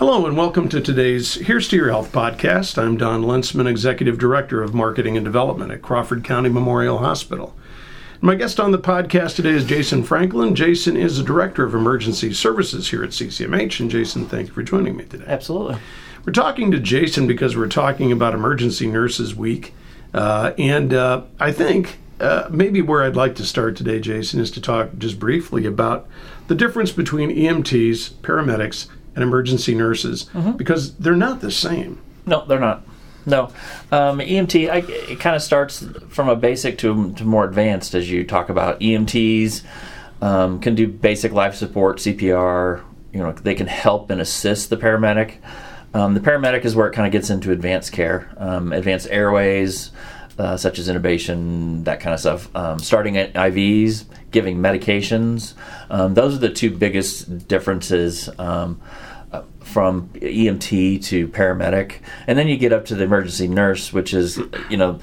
Hello and welcome to today's Here's to Your Health podcast. I'm Don Lensman, Executive Director of Marketing and Development at Crawford County Memorial Hospital. My guest on the podcast today is Jason Franklin. Jason is the Director of Emergency Services here at CCMH. And Jason, thank you for joining me today. Absolutely. We're talking to Jason because we're talking about Emergency Nurses Week. Uh, and uh, I think uh, maybe where I'd like to start today, Jason, is to talk just briefly about the difference between EMTs, paramedics, and emergency nurses mm-hmm. because they're not the same. No, they're not. No, um, EMT. I, it kind of starts from a basic to, to more advanced as you talk about EMTs um, can do basic life support, CPR. You know, they can help and assist the paramedic. Um, the paramedic is where it kind of gets into advanced care, um, advanced airways, uh, such as intubation, that kind of stuff. Um, starting at IVs, giving medications. Um, those are the two biggest differences from EMT to paramedic. And then you get up to the emergency nurse, which is, you know,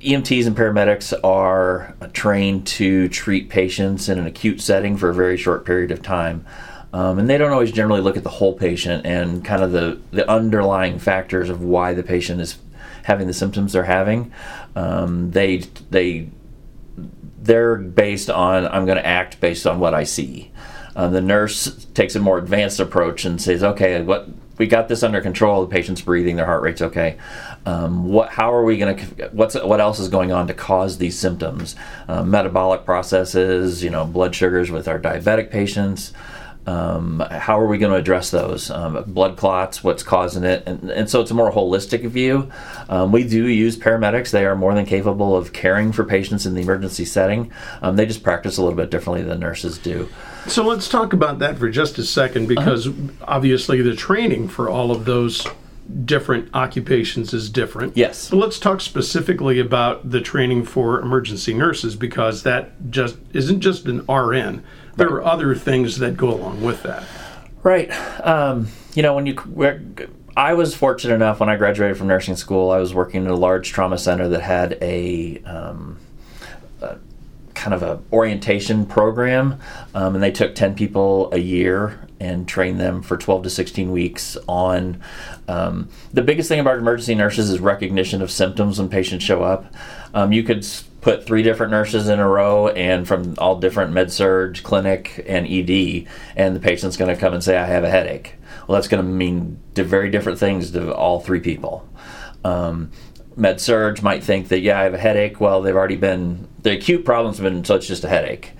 EMTs and paramedics are trained to treat patients in an acute setting for a very short period of time. Um, and they don't always generally look at the whole patient and kind of the, the underlying factors of why the patient is having the symptoms they're having. Um, they they they're based on I'm going to act based on what I see. Uh, the nurse takes a more advanced approach and says, okay, what we got this under control. The patient's breathing, their heart rate's okay. Um, what? How are we going to? What's what else is going on to cause these symptoms? Uh, metabolic processes, you know, blood sugars with our diabetic patients. Um, how are we going to address those? Um, blood clots, what's causing it? And, and, so it's a more holistic view. Um, we do use paramedics. They are more than capable of caring for patients in the emergency setting. Um, they just practice a little bit differently than nurses do. So let's talk about that for just a second because uh-huh. obviously the training for all of those different occupations is different. Yes. But let's talk specifically about the training for emergency nurses because that just isn't just an RN there are other things that go along with that. Right. Um, you know, when you, I was fortunate enough when I graduated from nursing school, I was working in a large trauma center that had a, um, a kind of a orientation program, um, and they took ten people a year and trained them for 12 to 16 weeks on um, the biggest thing about emergency nurses is recognition of symptoms when patients show up. Um, you could put three different nurses in a row and from all different med surg clinic, and ED, and the patient's going to come and say, I have a headache. Well, that's going to mean very different things to all three people. Um, med surg might think that, yeah, I have a headache. Well, they've already been, the acute problem's been, so it's just a headache.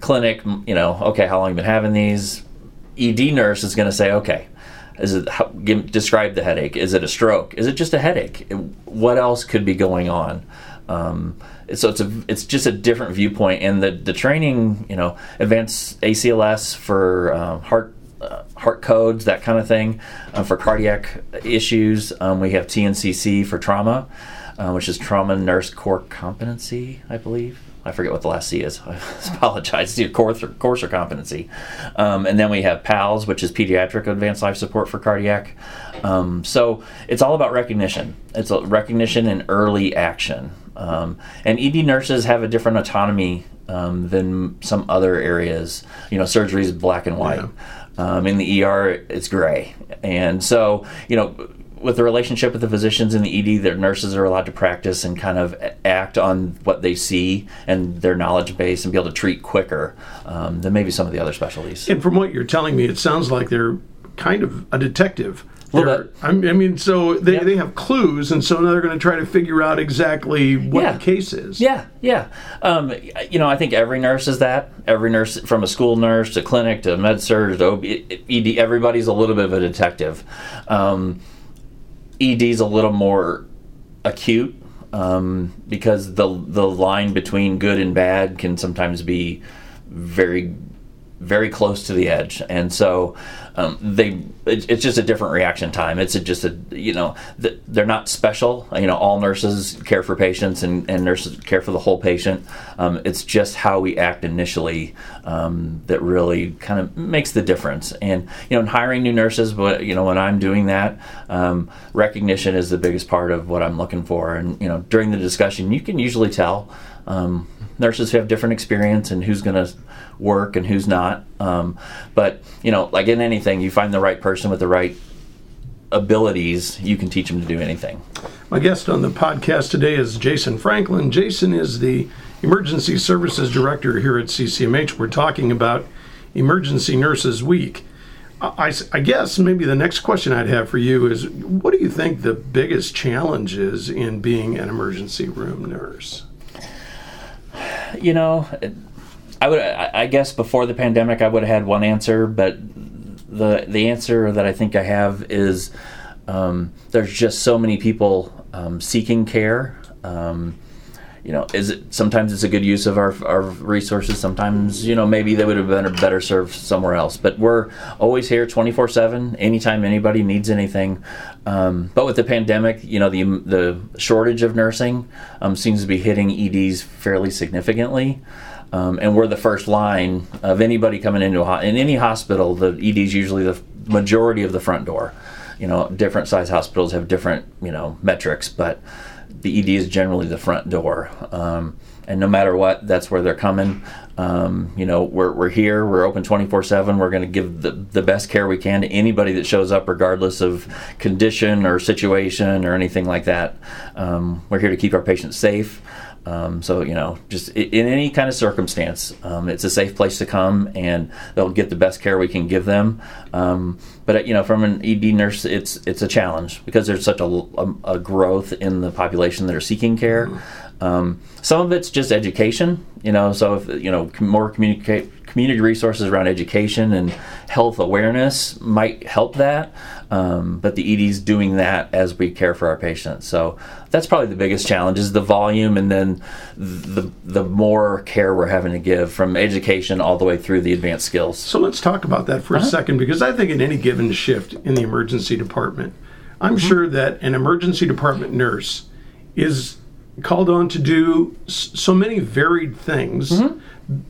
Clinic, you know, okay, how long have you been having these? ED nurse is going to say, okay, is it how, give, describe the headache? Is it a stroke? Is it just a headache? What else could be going on? Um, so it's a it's just a different viewpoint, and the the training, you know, advanced ACLS for uh, heart uh, heart codes, that kind of thing, uh, for cardiac issues. Um, we have TNCC for trauma, uh, which is trauma nurse core competency, I believe. I forget what the last C is. I apologize. The course or, course or competency. Um, and then we have PALS, which is pediatric advanced life support for cardiac. Um, so it's all about recognition. It's recognition and early action. Um, and ED nurses have a different autonomy um, than some other areas. You know, surgery is black and white. Yeah. Um, in the ER, it's gray. And so, you know, with the relationship with the physicians in the ED, their nurses are allowed to practice and kind of act on what they see and their knowledge base and be able to treat quicker um, than maybe some of the other specialties. And from what you're telling me, it sounds like they're kind of a detective. I mean, so they, yeah. they have clues, and so now they're going to try to figure out exactly what yeah. the case is. Yeah, yeah. Um, you know, I think every nurse is that. Every nurse, from a school nurse to clinic to med surg to OB, ED, everybody's a little bit of a detective. Um, ED's a little more acute um, because the the line between good and bad can sometimes be very very close to the edge, and so um, they it, it's just a different reaction time. It's a, just a you know th- they're not special. You know, all nurses care for patients and, and nurses care for the whole patient. Um, it's just how we act initially um, that really kind of makes the difference. And you know, in hiring new nurses, but you know, when I'm doing that, um, recognition is the biggest part of what I'm looking for. And you know, during the discussion, you can usually tell um, nurses who have different experience and who's going to work and who's not. Um, but you know, like in anything, you find the right person with the right abilities, you can teach them to do anything. My guest on the podcast today is Jason Franklin. Jason is the Emergency Services Director here at CCMH. We're talking about Emergency Nurses Week. I, I, guess maybe the next question I'd have for you is what do you think the biggest challenge is in being an emergency room nurse? You know, I would I guess before the pandemic I would have had one answer, but the the answer that I think I have is um, there's just so many people um, seeking care. Um, you know, is it sometimes it's a good use of our, our resources. Sometimes, you know, maybe they would have been better served somewhere else. But we're always here 24 7, anytime anybody needs anything. Um, but with the pandemic, you know, the, the shortage of nursing um, seems to be hitting EDs fairly significantly. Um, and we're the first line of anybody coming into a in any hospital. The ED is usually the majority of the front door. You know, different size hospitals have different you know metrics, but the ED is generally the front door. Um, and no matter what, that's where they're coming. Um, you know, we're, we're here, we're open 24 7. We're going to give the, the best care we can to anybody that shows up, regardless of condition or situation or anything like that. Um, we're here to keep our patients safe. Um, so you know, just in any kind of circumstance, um, it's a safe place to come, and they'll get the best care we can give them. Um, but you know, from an ED nurse, it's it's a challenge because there's such a, a, a growth in the population that are seeking care. Um, some of it's just education, you know. So if you know more communicate community resources around education and health awareness might help that. Um, but the ED is doing that as we care for our patients. So that's probably the biggest challenge is the volume and then the the more care we're having to give from education all the way through the advanced skills. So let's talk about that for uh-huh. a second because I think in any given shift in the emergency department, I'm mm-hmm. sure that an emergency department nurse is called on to do so many varied things mm-hmm.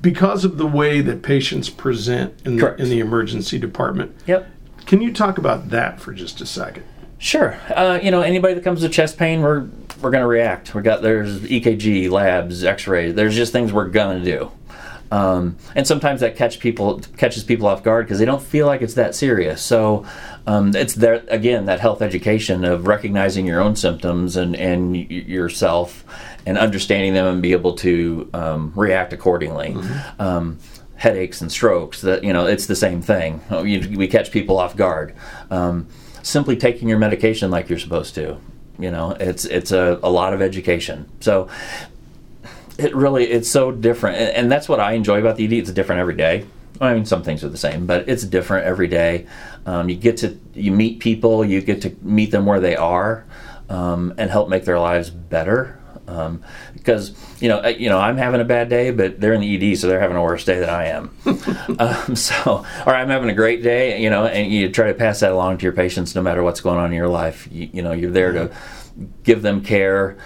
because of the way that patients present in the, in the emergency department. Yep. Can you talk about that for just a second? Sure. Uh, you know, anybody that comes with chest pain, we're we're going to react. We got there's EKG, labs, X-ray. There's just things we're going to do. Um, and sometimes that catch people catches people off guard because they don't feel like it's that serious. So um, it's there again that health education of recognizing your own symptoms and and yourself and understanding them and be able to um, react accordingly. Mm-hmm. Um, headaches and strokes that you know it's the same thing. We catch people off guard. Um, simply taking your medication like you're supposed to. You know, it's it's a, a lot of education. So it really it's so different and, and, that's what i enjoy about the ed it's different every day. I mean some things are the same but it's different every day. Um, you get to you meet people you get to meet them where they are um, and help make their lives better. Um, because you know you know I'm having a bad day, but they're in the ED, so they're having a worse day than I am. um, so, or I'm having a great day, you know, and you try to pass that along to your patients, no matter what's going on in your life. You, you know, you're there to give them care,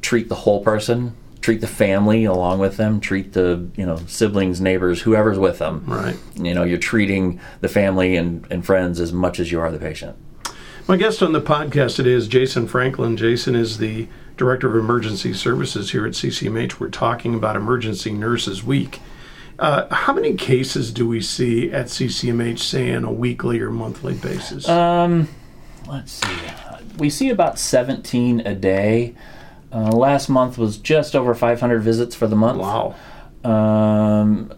treat the whole person, treat the family along with them, treat the you know siblings, neighbors, whoever's with them. Right. You know, you're treating the family and, and friends as much as you are the patient. My guest on the podcast today is Jason Franklin. Jason is the director of emergency services here at CCMH. We're talking about Emergency Nurses Week. Uh, how many cases do we see at CCMH, say, on a weekly or monthly basis? Um, let's see. We see about 17 a day. Uh, last month was just over 500 visits for the month. Wow. Um,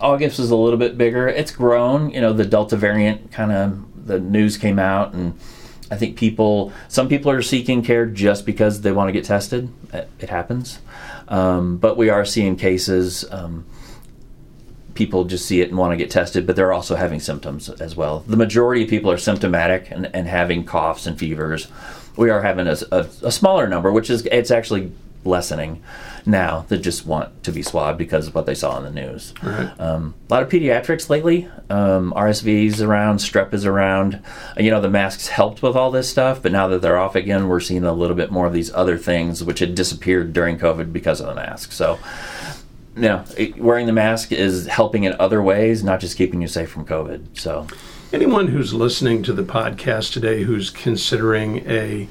August was a little bit bigger. It's grown. You know, the Delta variant kind of the news came out, and I think people, some people are seeking care just because they want to get tested. It, it happens, um, but we are seeing cases. Um, people just see it and want to get tested, but they're also having symptoms as well. The majority of people are symptomatic and, and having coughs and fevers we are having a, a, a smaller number, which is it's actually lessening now that just want to be swabbed because of what they saw in the news. Right. Um, a lot of pediatrics lately. Um, RSV's around, strep is around. You know, the masks helped with all this stuff, but now that they're off again, we're seeing a little bit more of these other things which had disappeared during COVID because of the mask. So, you know, it, wearing the mask is helping in other ways, not just keeping you safe from COVID. So. Anyone who's listening to the podcast today who's considering a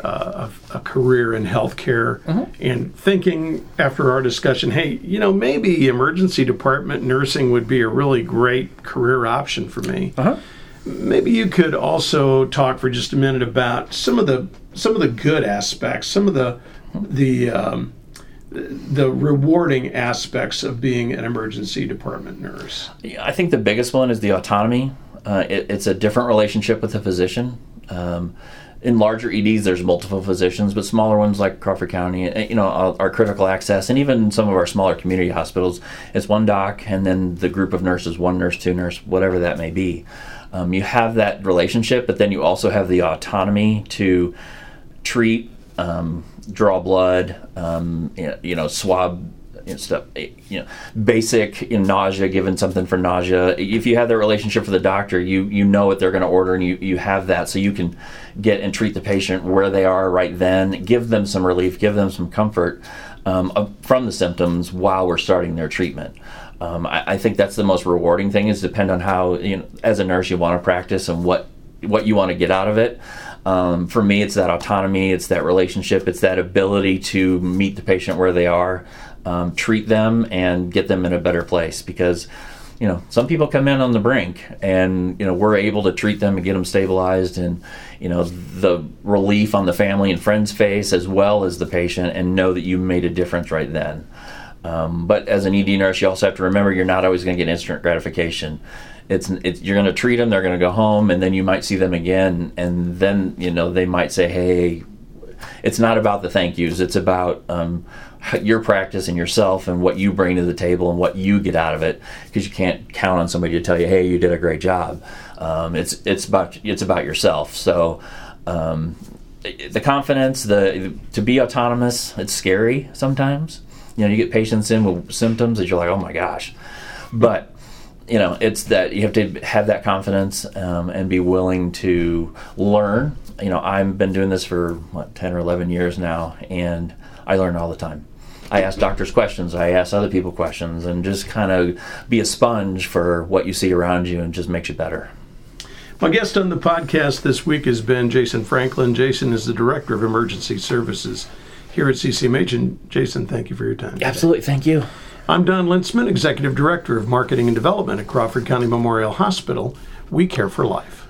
uh, a, a career in healthcare and thinking after our discussion, hey, you know, maybe emergency department nursing would be a really great career option for me. Uh-huh. Maybe you could also talk for just a minute about some of the some of the good aspects, some of the the um, the rewarding aspects of being an emergency department nurse. I think the biggest one is the autonomy. Uh, it, it's a different relationship with the physician. Um, in larger EDs, there's multiple physicians, but smaller ones like Crawford County, uh, you know, our critical access, and even some of our smaller community hospitals, it's one doc and then the group of nurses, one nurse, two nurse, whatever that may be. Um, you have that relationship, but then you also have the autonomy to treat, um, draw blood, um, you know, swab you know, stuff, eh, you know, basic you know, nausea, given something for nausea. If you have that relationship with the doctor, you you know what they're going to order, and you you have that, so you can get and treat the patient where they are right then, give them some relief, give them some comfort um, from the symptoms while we're starting their treatment. Um, I, I think that's the most rewarding thing is depend on how you know as a nurse you want to practice and what what you want to get out of it. Um, for me, it's that autonomy, it's that relationship, it's that ability to meet the patient where they are, um, treat them, and get them in a better place. Because, you know, some people come in on the brink, and you know we're able to treat them and get them stabilized, and you know the relief on the family and friends' face as well as the patient, and know that you made a difference right then. Um, but as an ED nurse, you also have to remember you're not always going to get instant gratification. It's, it's you're going to treat them, they're going to go home, and then you might see them again, and then you know they might say, "Hey, it's not about the thank yous. It's about um, your practice and yourself and what you bring to the table and what you get out of it. Because you can't count on somebody to tell you, "Hey, you did a great job." Um, it's it's about it's about yourself. So. Um, the confidence, the to be autonomous, it's scary sometimes. You know, you get patients in with symptoms that you're like, oh my gosh, but you know, it's that you have to have that confidence um, and be willing to learn. You know, I've been doing this for what ten or eleven years now, and I learn all the time. I ask doctors questions, I ask other people questions, and just kind of be a sponge for what you see around you, and just makes you better. My guest on the podcast this week has been Jason Franklin. Jason is the Director of Emergency Services here at CCMH. And Jason, thank you for your time. today. Absolutely, thank you. I'm Don Lintzman, Executive Director of Marketing and Development at Crawford County Memorial Hospital. We care for life.